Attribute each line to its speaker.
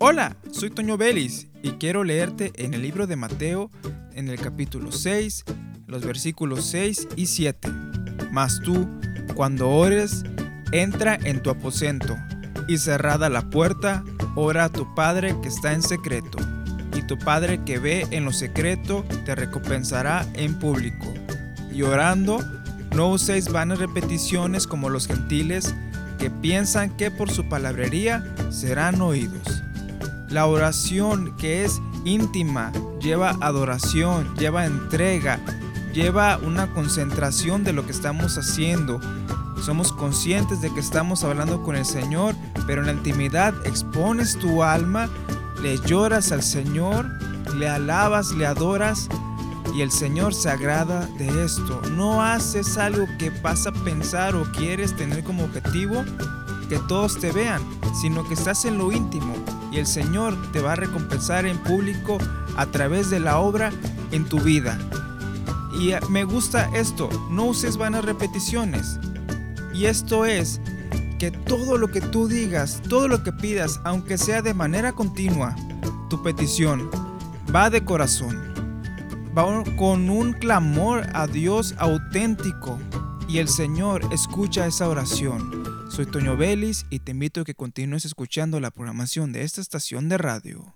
Speaker 1: Hola, soy Toño Vélez y quiero leerte en el libro de Mateo, en el capítulo 6, los versículos 6 y 7. Mas tú, cuando ores, entra en tu aposento y cerrada la puerta, ora a tu Padre que está en secreto, y tu Padre que ve en lo secreto te recompensará en público. Y orando, no uséis vanas repeticiones como los gentiles que piensan que por su palabrería serán oídos. La oración que es íntima lleva adoración, lleva entrega, lleva una concentración de lo que estamos haciendo. Somos conscientes de que estamos hablando con el Señor, pero en la intimidad expones tu alma, le lloras al Señor, le alabas, le adoras y el Señor se agrada de esto. No haces algo que vas a pensar o quieres tener como objetivo que todos te vean, sino que estás en lo íntimo y el Señor te va a recompensar en público a través de la obra en tu vida. Y me gusta esto, no uses vanas repeticiones. Y esto es que todo lo que tú digas, todo lo que pidas, aunque sea de manera continua, tu petición va de corazón, va con un clamor a Dios auténtico y el Señor escucha esa oración. Soy Toño Vélez y te invito a que continúes escuchando la programación de esta estación de radio.